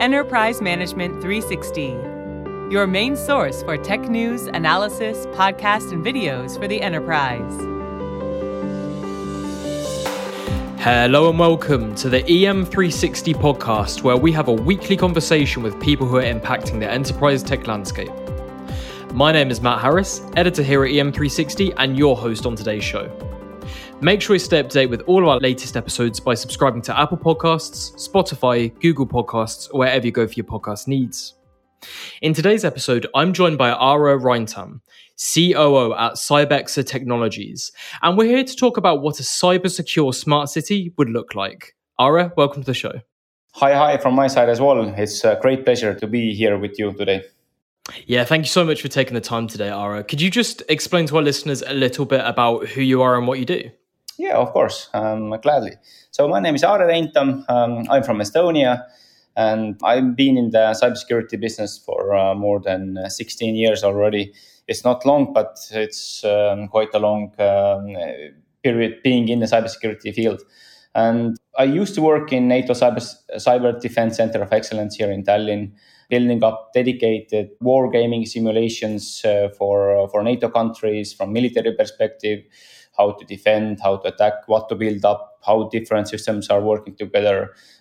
Enterprise Management 360, your main source for tech news, analysis, podcasts, and videos for the enterprise. Hello and welcome to the EM360 podcast, where we have a weekly conversation with people who are impacting the enterprise tech landscape. My name is Matt Harris, editor here at EM360, and your host on today's show. Make sure you stay up to date with all of our latest episodes by subscribing to Apple Podcasts, Spotify, Google Podcasts, or wherever you go for your podcast needs. In today's episode, I'm joined by Ara Reintam, COO at CybExer Technologies, and we're here to talk about what a cyber secure smart city would look like. Ara, welcome to the show. Hi, hi, from my side as well. It's a great pleasure to be here with you today. Yeah, thank you so much for taking the time today, Ara. Could you just explain to our listeners a little bit about who you are and what you do? Yeah, of course, um, gladly. So my name is Aare Reintam. Um, I'm from Estonia, and I've been in the cybersecurity business for uh, more than uh, 16 years already. It's not long, but it's um, quite a long um, period being in the cybersecurity field. And I used to work in NATO Cyber, Cyber Defense Center of Excellence here in Tallinn, building up dedicated wargaming simulations uh, for, uh, for NATO countries from military perspective how to defend, how to attack, what to build up, how different systems are working together,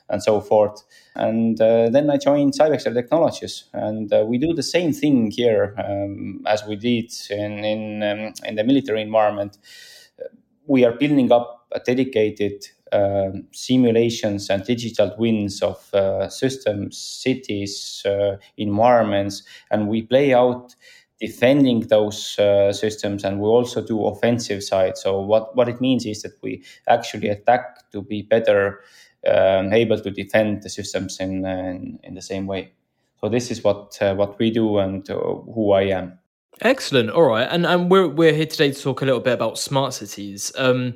and so forth. And uh, then I joined CybExer Technologies, and uh, we do the same thing here um, as we did in in, um, in the military environment. We are building up a dedicated uh, simulations and digital twins of uh, systems, cities, uh, environments, and we play out defending those uh, systems and we also do offensive side so what what it means is that we actually attack to be better um, able to defend the systems in, in, in the same way so this is what uh, what we do and uh, who i am Excellent. All right, and and we're we're here today to talk a little bit about smart cities. Um,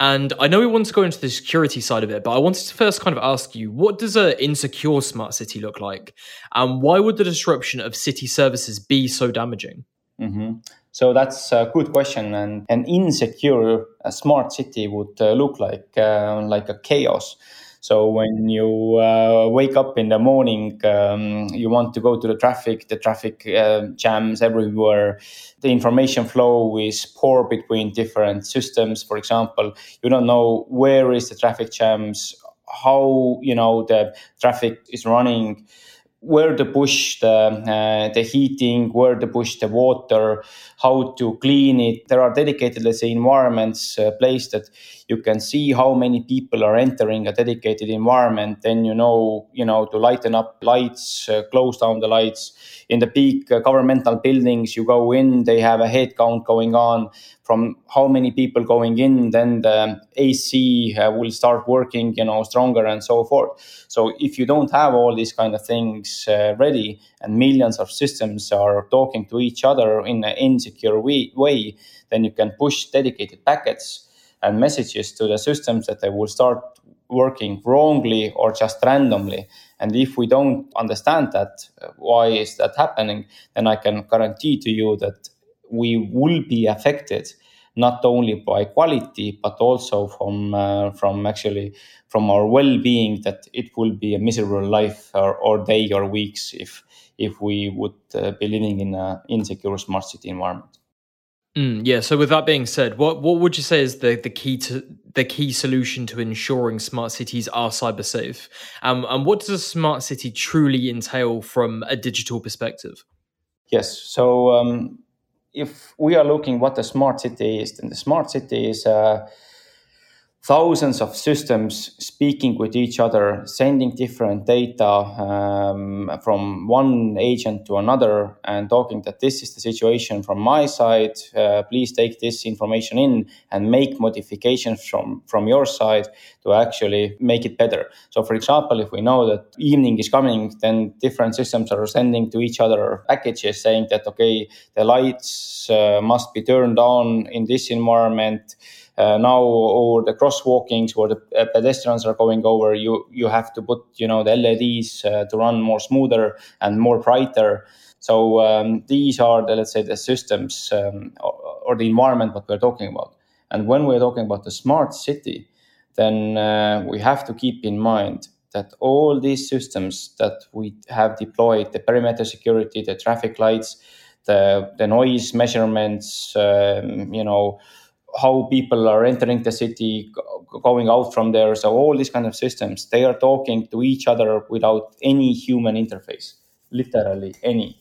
and I know we want to go into the security side of it, but I wanted to first kind of ask you what does an insecure smart city look like? And why would the disruption of city services be so damaging? Mm-hmm. So that's a good question. And an insecure smart city would uh, look like uh, like a chaos. So when you uh, wake up in the morning, um, you want to go to the traffic. The traffic uh, jams everywhere. The information flow is poor between different systems. For example, you don't know where is the traffic jams, how you know the traffic is running where to push the uh, the heating, where to push the water, how to clean it. There are dedicated, let's say, environments uh, placed that you can see how many people are entering a dedicated environment. Then you know, you know, to lighten up lights, uh, close down the lights. In the big uh, governmental buildings, you go in, they have a head count going on from how many people going in. Then the AC uh, will start working, you know, stronger and so forth. So if you don't have all these kind of things uh, ready, and millions of systems are talking to each other in an insecure way, way then you can push dedicated packets and messages to the systems that they will start working wrongly or just randomly. And if we don't understand that, uh, why is that happening, then I can guarantee to you that we will be affected not only by quality but also from uh, from actually from our well-being that it will be a miserable life or, or day or weeks if if we would uh, be living in an insecure smart city environment Mm, yeah. So, with that being said, what what would you say is the, the key to the key solution to ensuring smart cities are cyber safe? Um, and what does a smart city truly entail from a digital perspective? Yes. So, um, if we are looking what a smart city is, then the smart city is. Uh, thousands of systems speaking with each other, sending different data um, from one agent to another, and talking that this is the situation from my side. Uh, please take this information in and make modifications from from your side to actually make it better. So, for example, if we know that evening is coming, then different systems are sending to each other packages saying that okay, the lights uh, must be turned on in this environment uh, now over the crosswalkings where the uh, pedestrians are going over you you have to put you know the leds uh, to run more smoother and more brighter. So um, these are the let's say the systems um, or, or, the environment what we're talking about. And when we're talking about the smart city then uh, we have to keep in mind that all these systems that we have deployed, the perimeter security, the traffic lights, the, the noise measurements, um, you know, how people are entering the city, going out from there. So all these kind of systems, they are talking to each other without any human interface, literally any.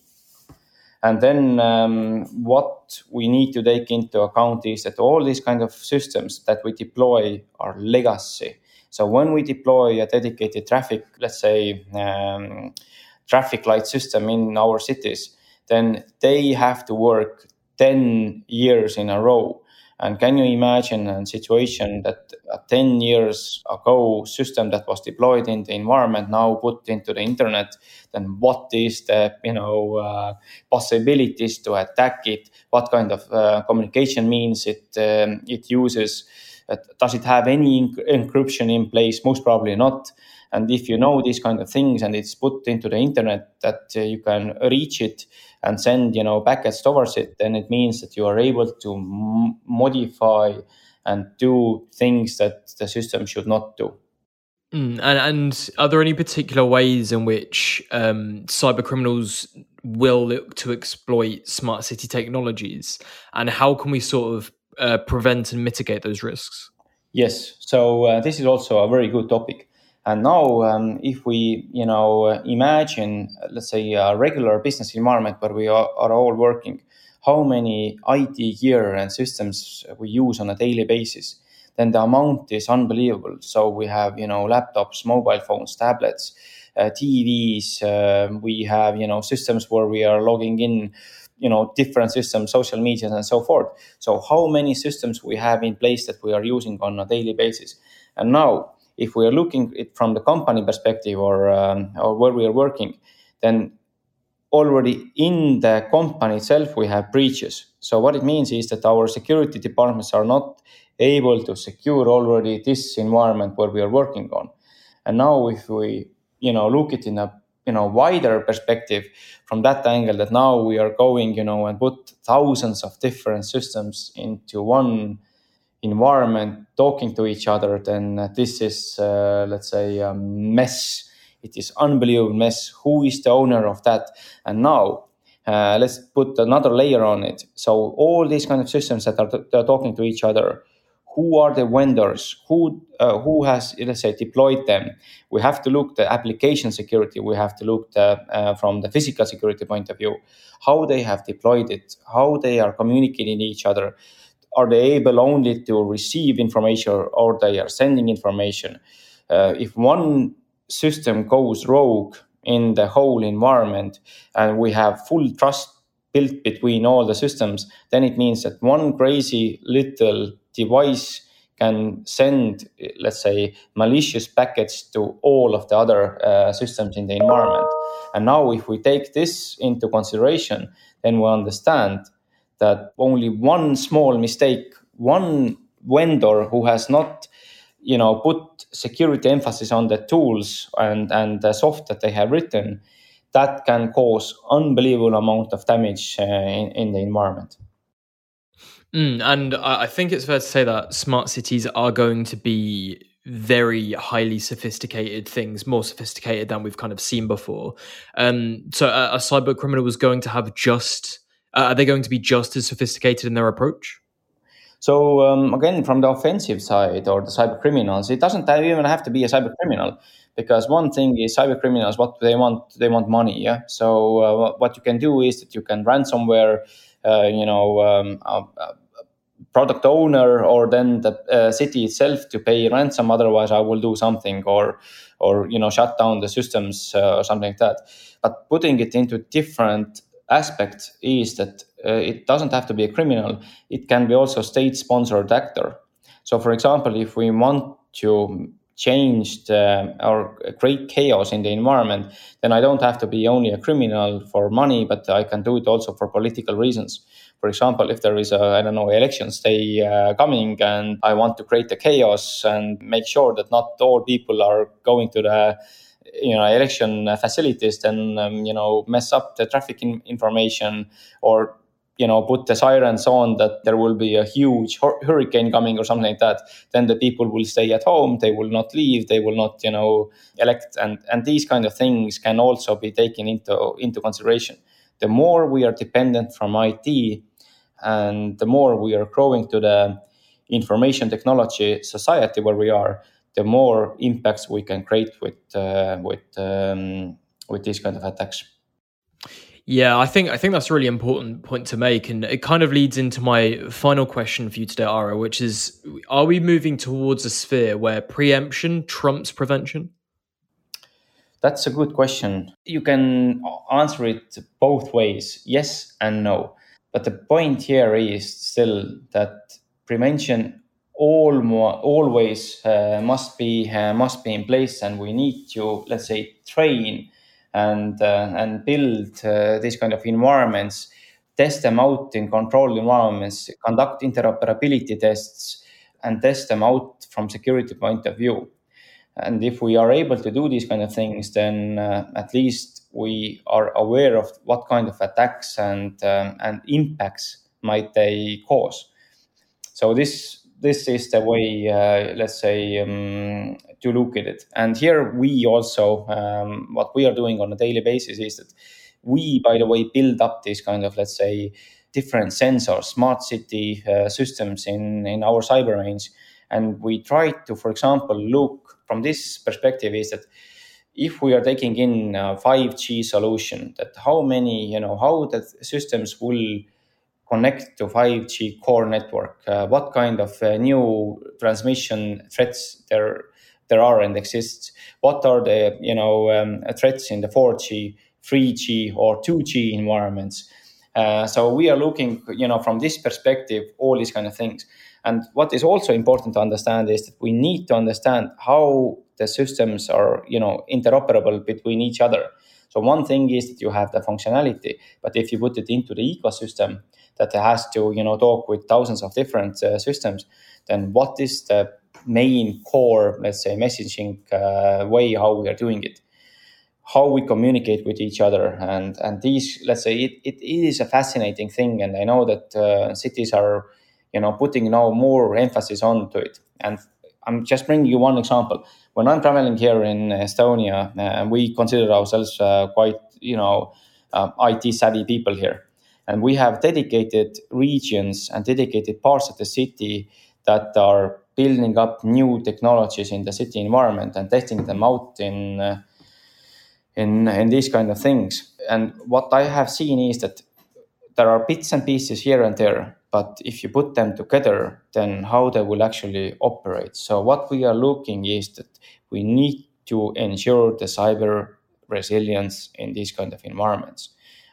And then um, what we need to take into account is that all these kind of systems that we deploy are legacy. So when we deploy a dedicated traffic, let's say um, traffic light system in our cities, then they have to work 10 years in a row and can you imagine a situation that a 10 years ago system that was deployed in the environment now put into the internet, then what is the you know uh, possibilities to attack it? What kind of uh, communication means it um, it uses? Does it have any encryption in place? Most probably not. And if you know these kind of things and it's put into the internet that uh, you can reach it and send you know packets towards it, then it means that you are able to m- modify and do things that the system should not do. Mm, and, and are there any particular ways in which um, cyber criminals will look to exploit smart city technologies, and how can we sort of uh, prevent and mitigate those risks? Yes, so uh, this is also a very good topic. And now, um, if we, you know, imagine, let's say, a regular business environment where we are, are all working, how many IT gear and systems we use on a daily basis, then the amount is unbelievable. So we have, you know, laptops, mobile phones, tablets, uh, TVs. Uh, we have, you know, systems where we are logging in, you know, different systems, social media, and so forth. So how many systems we have in place that we are using on a daily basis? And now if we are looking it from the company perspective or um, or where we are working, then already in the company itself we have breaches. So what it means is that our security departments are not able to secure already this environment where we are working on. And now if we you know look it in a you know wider perspective from that angle that now we are going you know and put thousands of different systems into one environment talking to each other, then this is, uh, let's say, a mess. It is unbelievable mess. Who is the owner of that? And now uh, let's put another layer on it. So all these kind of systems that are, are talking to each other, who are the vendors? Who uh, who has let's say deployed them? We have to look the application security. We have to look the, uh, from the physical security point of view, how they have deployed it, how they are communicating each other are they able only to receive information or they are sending information? Uh, if one system goes rogue in the whole environment and we have full trust built between all the systems, then it means that one crazy little device can send, let's say, malicious packets to all of the other uh, systems in the environment. And now, if we take this into consideration, then we understand that only one small mistake, one vendor who has not, you know, put security emphasis on the tools and and the soft that they have written, that can cause unbelievable amount of damage uh, in, in the environment. Mm, and I think it's fair to say that smart cities are going to be very highly sophisticated things, more sophisticated than we've kind of seen before. Um, so a, a cyber criminal was going to have just uh, are they going to be just as sophisticated in their approach? So um, again, from the offensive side or the cyber criminals, it doesn't even have to be a cyber criminal because one thing is cyber criminals what they want they want money yeah so uh, what you can do is that you can ransomware uh, you know um, a, a, product owner or then the uh, city itself to pay ransom otherwise i will do something or or you know shut down the systems uh, or something like that but putting it into different aspect is that uh, it doesn't have to be a criminal, it can be also state sponsored actor. So, for example, if we want to change or create chaos in the environment, then I don't have to be only a criminal for money, but I can do it also for political reasons. For example, if there is a, I don't know, elections day uh, coming and I want to create the chaos and make sure that not all people are going to the you know election facilities then um, you know mess up the traffic in information or you know put the sirens on that there will be a huge hurricane coming or something like that then the people will stay at home they will not leave they will not you know elect and and these kind of things can also be taken into into consideration. The more we are dependent from it and the more we are growing to the information technology society where we are the more impacts we can create with uh, with um, with these kind of attacks yeah, I think I think that's a really important point to make, and it kind of leads into my final question for you today, Ara, which is: Are we moving towards a sphere where preemption trumps prevention? That's a good question. You can answer it both ways, yes and no. But the point here is still that prevention always uh, must be uh, must be in place, and we need to let's say train and uh, and build uh, these kind of environments, test them out in controlled environments, conduct interoperability tests, and test them out from security point of view. And if we are able to do these kind of things, then uh, at least we are aware of what kind of attacks and um, and impacts might they cause. So this this is the way, uh, let's say, um, to look at it. And here we also, um, what we are doing on a daily basis is that we, by the way, build up this kind of, let's say, different sensors, smart city uh, systems in, in our cyber range. And we try to, for example, look from this perspective is that if we are taking in a 5G solution, that how many, you know, how the systems will connect to 5G core network? Uh, what kind of uh, new transmission threats there there are and exist? What are the you know um, threats in the 4G, 3G, or 2G environments? Uh, so we are looking, you know, from this perspective, all these kind of things. And what is also important to understand is that we need to understand how the systems are, you know, interoperable between each other. So one thing is that you have the functionality, but if you put it into the ecosystem, that has to you know talk with thousands of different uh, systems then what is the main core let's say messaging uh, way how we are doing it? How we communicate with each other. And and these let's say it, it is a fascinating thing and i know that uh, cities are you know putting now more emphasis onto it. And i'm just bringing you one example when i'm traveling here in estonia uh, we consider ourselves uh, quite you know uh, it savvy people here and we have dedicated regions and dedicated parts of the city that are building up new technologies in the city environment and testing them out in uh, in in these kind of things. And what I have seen is that there are bits and pieces here and there, but if you put them together, then how they will actually operate. So what we are looking is that we need to ensure the cyber resilience in these kind of environments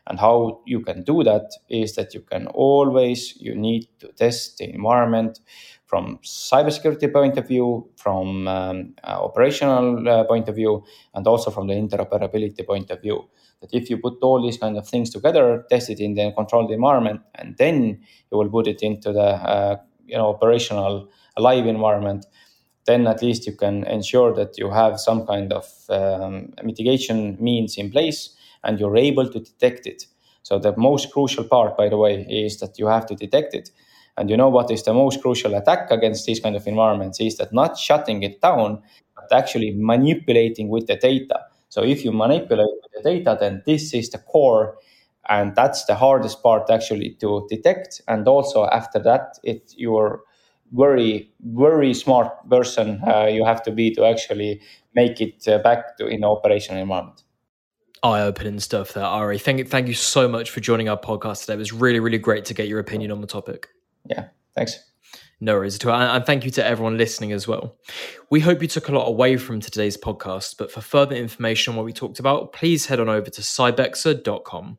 and how you can do that is that you can always you need to test the environment from cybersecurity point of view, from um, uh, operational uh, point of view, and also from the interoperability point of view. That if you put all these kind of things together, test it in the controlled environment, and then you will put it into the uh, you know operational live environment, then at least you can ensure that you have some kind of um, mitigation means in place and you're able to detect it. So the most crucial part, by the way, is that you have to detect it. And you know what is the most crucial attack against these kind of environments is that not shutting it down, but actually manipulating with the data. So if you manipulate the data, then this is the core, and that's the hardest part actually to detect. And also after that, it you're very very smart person uh, you have to be to actually make it uh, back to in operational environment eye-opening stuff there, Ari. Thank you, thank you so much for joining our podcast today. It was really, really great to get your opinion on the topic. Yeah, thanks. No worries at all. And thank you to everyone listening as well. We hope you took a lot away from today's podcast, but for further information on what we talked about, please head on over to cybexer.com.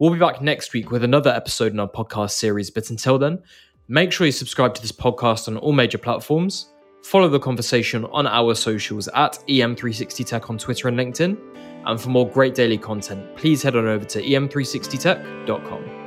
We'll be back next week with another episode in our podcast series, but until then, make sure you subscribe to this podcast on all major platforms, follow the conversation on our socials at EM360Tech on Twitter and LinkedIn, and for more great daily content, please head on over to em360tech.com.